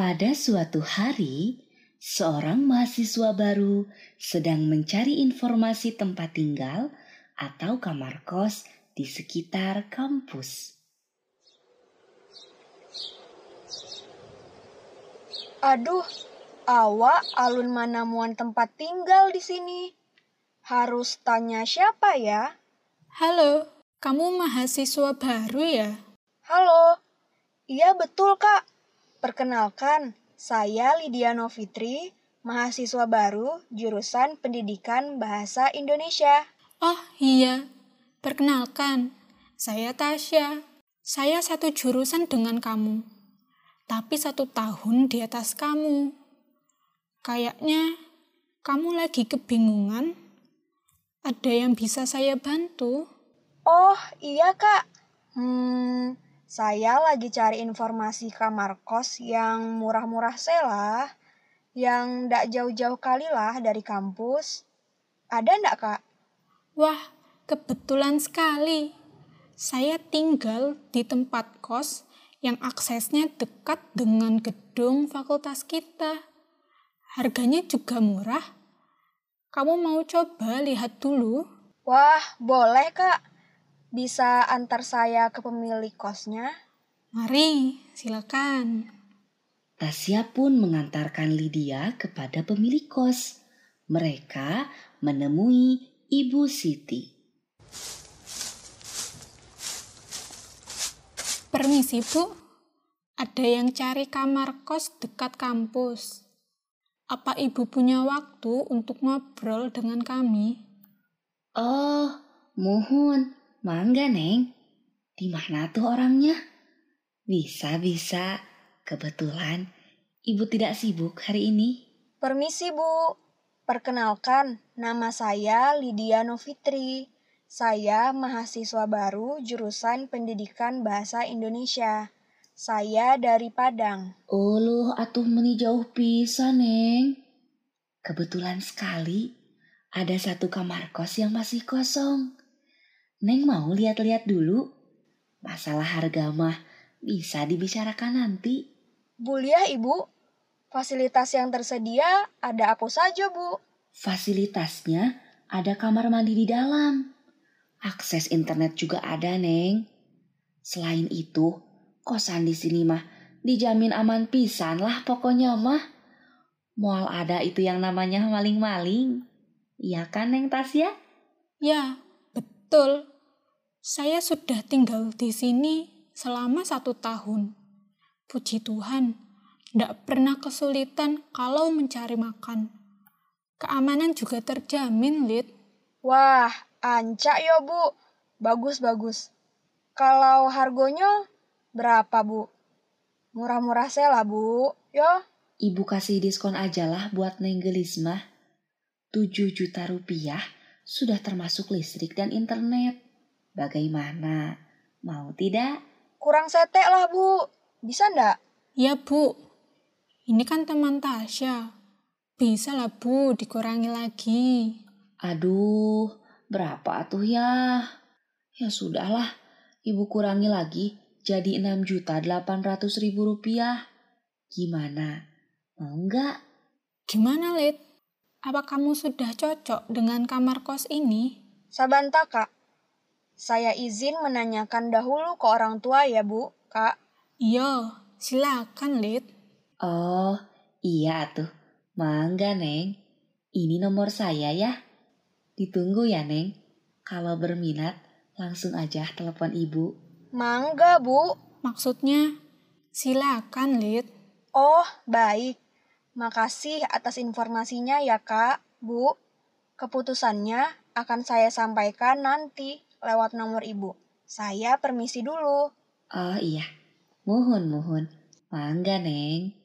Pada suatu hari, seorang mahasiswa baru sedang mencari informasi tempat tinggal atau kamar kos di sekitar kampus. Aduh, awak alun mana muan tempat tinggal di sini. Harus tanya siapa ya? Halo, kamu mahasiswa baru ya? Halo, iya betul kak. Perkenalkan, saya Lydia Novitri, mahasiswa baru jurusan Pendidikan Bahasa Indonesia. Oh iya, perkenalkan, saya Tasya. Saya satu jurusan dengan kamu, tapi satu tahun di atas kamu. Kayaknya kamu lagi kebingungan. Ada yang bisa saya bantu? Oh iya kak, hmm, saya lagi cari informasi kamar kos yang murah-murah selah, yang ndak jauh-jauh kali lah dari kampus. Ada ndak kak? Wah, kebetulan sekali. Saya tinggal di tempat kos yang aksesnya dekat dengan gedung fakultas kita. Harganya juga murah. Kamu mau coba lihat dulu? Wah, boleh kak. Bisa antar saya ke pemilik kosnya? Mari, silakan. Tasya pun mengantarkan Lydia kepada pemilik kos. Mereka menemui Ibu Siti. Permisi, Bu. Ada yang cari kamar kos dekat kampus. Apa Ibu punya waktu untuk ngobrol dengan kami? Oh, mohon. Mangga, Neng. Di mana tuh orangnya? Bisa, bisa. Kebetulan ibu tidak sibuk hari ini. Permisi, Bu. Perkenalkan, nama saya Lydia Novitri. Saya mahasiswa baru jurusan Pendidikan Bahasa Indonesia. Saya dari Padang. Uluh, atuh meni jauh pisan, Neng. Kebetulan sekali ada satu kamar kos yang masih kosong. Neng mau lihat-lihat dulu. Masalah harga mah bisa dibicarakan nanti. Buliah, Ibu. Fasilitas yang tersedia ada apa saja, Bu? Fasilitasnya ada kamar mandi di dalam. Akses internet juga ada, Neng. Selain itu, kosan di sini mah dijamin aman pisan lah pokoknya mah. Mual ada itu yang namanya maling-maling. Iya kan, Neng Tasya? Ya, betul. Saya sudah tinggal di sini selama satu tahun. Puji Tuhan, tidak pernah kesulitan kalau mencari makan. Keamanan juga terjamin, Lid. Wah, ancak ya, Bu. Bagus-bagus. Kalau harganya berapa, Bu? Murah-murah saya lah, Bu. Yo. Ibu kasih diskon aja lah buat Neng Gelis mah. 7 juta rupiah sudah termasuk listrik dan internet. Bagaimana? Mau tidak? Kurang setek lah, Bu. Bisa ndak? Ya, Bu. Ini kan teman Tasya. Bisa lah, Bu, dikurangi lagi. Aduh, berapa tuh ya? Ya sudahlah, ibu kurangi lagi jadi 6 juta 800 ribu rupiah. Gimana? Mau nggak? Gimana, Lid? Apa kamu sudah cocok dengan kamar kos ini? Sabanta, Kak. Saya izin menanyakan dahulu ke orang tua ya, Bu, Kak. Iya, silakan, Lid. Oh, iya tuh. Mangga, Neng. Ini nomor saya ya. Ditunggu ya, Neng. Kalau berminat, langsung aja telepon ibu. Mangga, Bu. Maksudnya, silakan, Lid. Oh, baik. Makasih atas informasinya ya, Kak, Bu. Keputusannya akan saya sampaikan nanti lewat nomor ibu. Saya permisi dulu. Oh iya, mohon mohon. Mangga, Neng.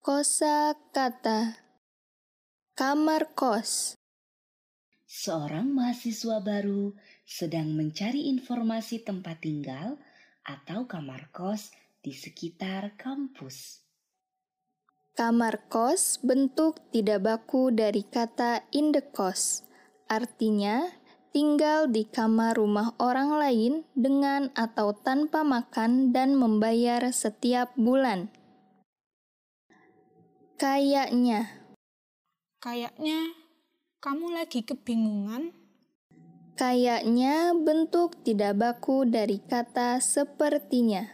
Kosa kata Kamar kos Seorang mahasiswa baru sedang mencari informasi tempat tinggal atau kamar kos di sekitar kampus. Kamar kos bentuk tidak baku dari kata indekos, artinya tinggal di kamar rumah orang lain dengan atau tanpa makan dan membayar setiap bulan. Kayaknya, Kayaknya kamu lagi kebingungan. kayaknya bentuk tidak baku dari kata sepertinya.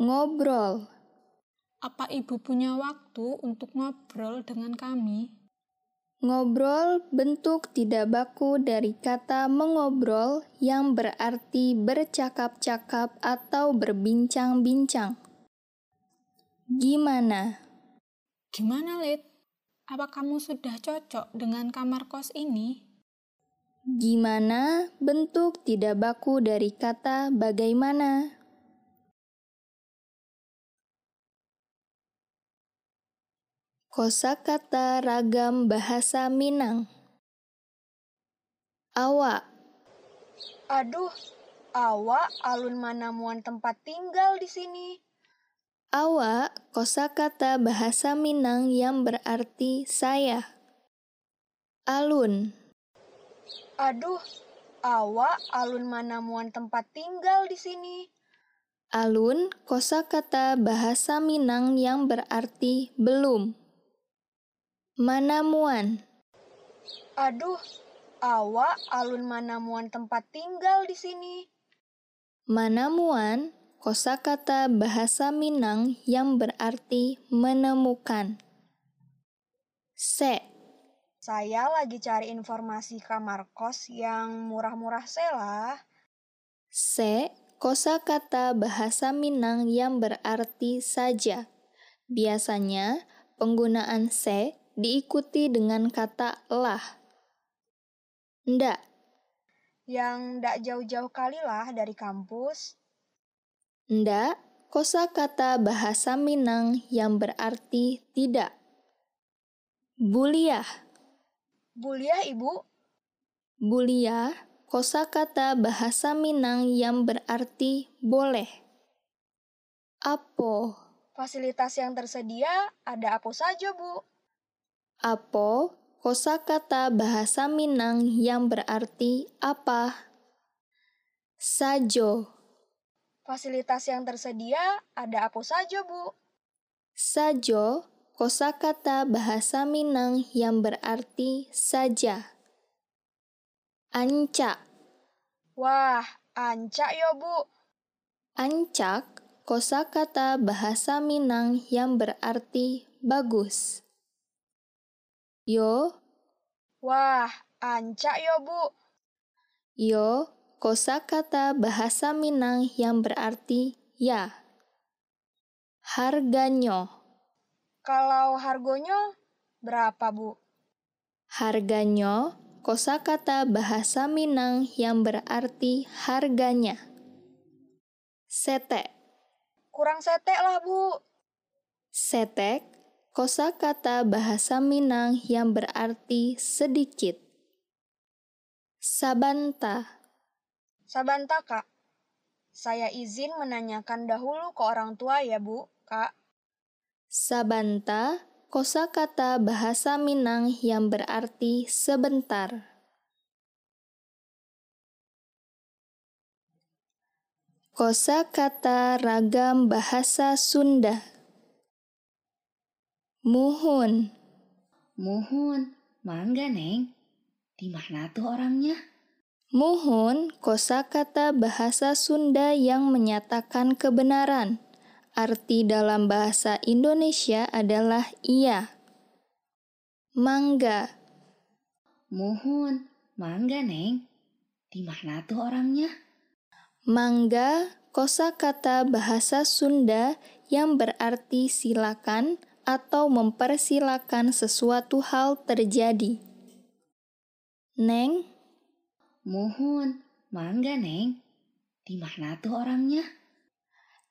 Ngobrol, Apa ibu punya waktu untuk ngobrol dengan kami? ngobrol bentuk tidak baku dari kata mengobrol yang berarti bercakap-cakap atau berbincang-bincang. Gimana? Gimana, Lid? Apa kamu sudah cocok dengan kamar kos ini? Gimana bentuk tidak baku dari kata bagaimana? Kosakata ragam bahasa Minang. Awak, Aduh, awak alun mana muan tempat tinggal di sini. awak kosakata bahasa Minang yang berarti saya. Alun, Aduh, awak alun mana muan tempat tinggal di sini. alun kosakata bahasa Minang yang berarti belum. Manamuan, Aduh, awak alun mana muan tempat tinggal di sini. Manamuan kosakata bahasa Minang yang berarti menemukan. Se, Saya lagi cari informasi kamar kos yang murah-murah selah. se kosakata bahasa Minang yang berarti saja. Biasanya penggunaan se diikuti dengan kata lah. Ndak, Yang ndak jauh-jauh kali lah dari kampus. ndak kosakata bahasa Minang yang berarti tidak. Buliah Buliah ibu, Bulia, kosakata bahasa Minang yang berarti boleh. Apo, fasilitas yang tersedia ada apa saja bu? Apo, kosakata bahasa Minang yang berarti apa. Sajo, Fasilitas yang tersedia ada apa saja bu? sajo, kosakata bahasa Minang yang berarti saja. Ancak, Wah, ancak yo bu. Ancak, kosakata bahasa Minang yang berarti bagus. Yo, Wah, ancak yo bu. yo, kosakata bahasa Minang yang berarti ya. Harganyo, Kalau hargonya berapa bu? harganyo, kosakata bahasa Minang yang berarti harganya. Setek, Kurang setek lah bu. Setek, kosakata bahasa Minang yang berarti sedikit. Sabanta, Sabanta kak. Saya izin menanyakan dahulu ke orang tua ya bu, kak. sabanta, kosakata bahasa Minang yang berarti sebentar. Kosakata ragam bahasa Sunda. Muhun, Muhun, mangga neng. Di mana tuh orangnya? Muhun kosakata bahasa Sunda yang menyatakan kebenaran. Arti dalam bahasa Indonesia adalah iya. Mangga, Muhun, mangga neng. Di mana tuh orangnya? mangga kosakata bahasa Sunda yang berarti silakan atau mempersilakan sesuatu hal terjadi. Neng, Muhun, mangga neng. Di mana tuh orangnya?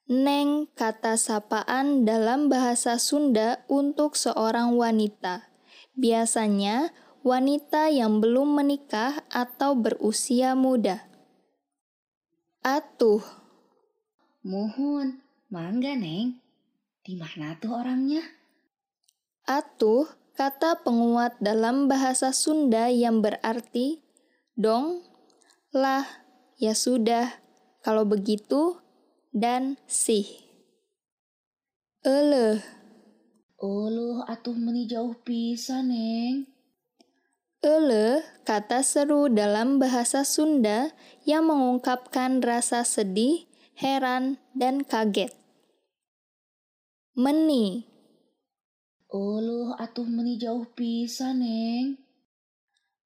Neng kata sapaan dalam bahasa Sunda untuk seorang wanita. Biasanya wanita yang belum menikah atau berusia muda. Atuh, Muhun, mangga neng. Di mana tuh orangnya? Atuh kata penguat dalam bahasa Sunda yang berarti dong, lah, ya sudah, kalau begitu, dan sih. Eleh, Uluh atuh meni jauh pisan, Neng. eleh kata seru dalam bahasa Sunda yang mengungkapkan rasa sedih, heran, dan kaget. Meni, Uluh atuh meni jauh pisan, Neng.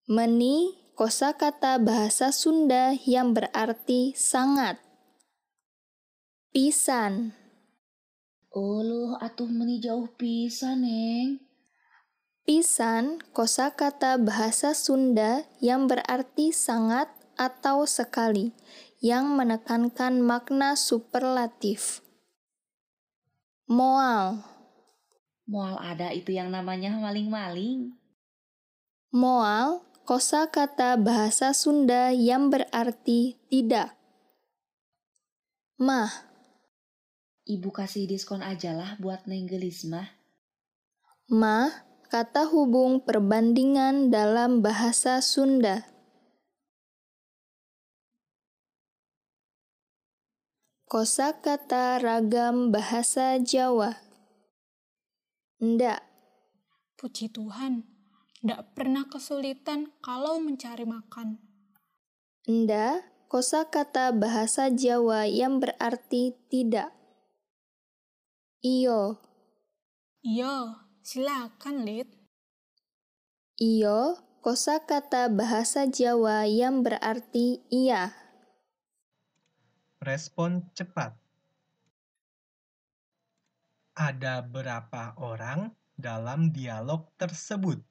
meni kosakata bahasa Sunda yang berarti sangat. Pisan, Uluh atuh meni jauh pisan, Neng. pisan kosakata bahasa Sunda yang berarti sangat atau sekali, yang menekankan makna superlatif. Moal, Moal ada itu yang namanya maling-maling. moal kosakata bahasa Sunda yang berarti tidak. Mah, Ibu kasih diskon aja lah buat Neng Gelis mah. mah kata hubung perbandingan dalam bahasa Sunda. Kosakata ragam bahasa Jawa. Ndak, Puji Tuhan, tidak pernah kesulitan kalau mencari makan. nda kosakata bahasa Jawa yang berarti tidak. Iyo, Iya, silakan, Lid. iyo kosakata bahasa Jawa yang berarti iya. Respon cepat. Ada berapa orang dalam dialog tersebut?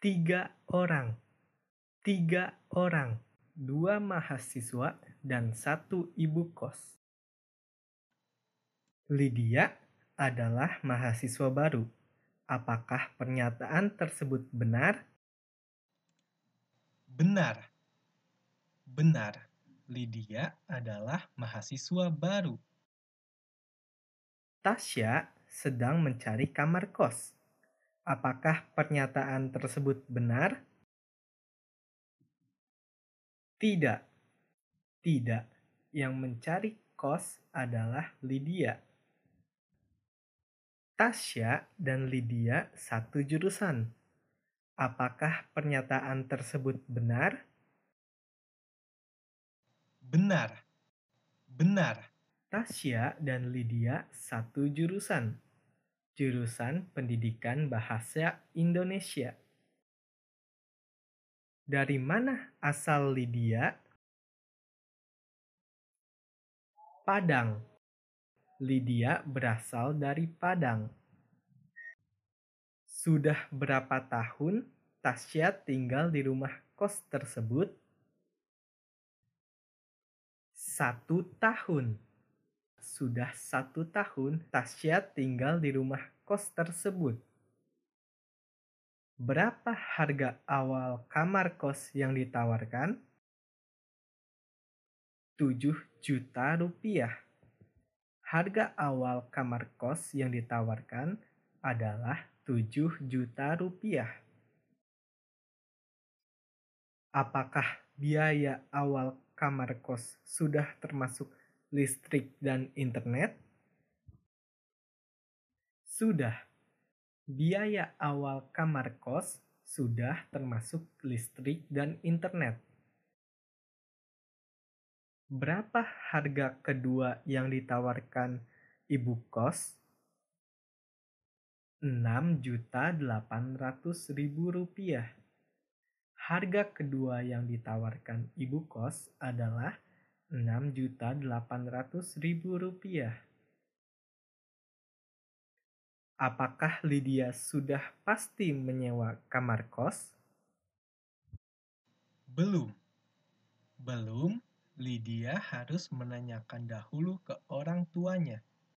Tiga orang. Tiga orang. Dua mahasiswa dan satu ibu kos. Lydia adalah mahasiswa baru. Apakah pernyataan tersebut benar? Benar. Benar, Lydia adalah mahasiswa baru. Tasya sedang mencari kamar kos. Apakah pernyataan tersebut benar? Tidak. Tidak. Yang mencari kos adalah Lydia. Tasya dan Lydia satu jurusan. Apakah pernyataan tersebut benar? Benar. Benar. Tasya dan Lydia satu jurusan. Jurusan Pendidikan Bahasa Indonesia. Dari mana asal Lydia? Padang. Lydia berasal dari Padang. Sudah berapa tahun Tasya tinggal di rumah kos tersebut? Satu tahun. Sudah satu tahun Tasya tinggal di rumah kos tersebut. Berapa harga awal kamar kos yang ditawarkan? 7 juta rupiah. Harga awal kamar kos yang ditawarkan adalah 7 juta rupiah. Apakah biaya awal kamar kos sudah termasuk listrik dan internet? Sudah. Biaya awal kamar kos sudah termasuk listrik dan internet. Berapa harga kedua yang ditawarkan ibu kos? 6.800.000 rupiah. Harga kedua yang ditawarkan ibu kos adalah 6.800.000 rupiah. Apakah Lydia sudah pasti menyewa kamar kos? Belum. Belum, Lydia harus menanyakan dahulu ke orang tuanya.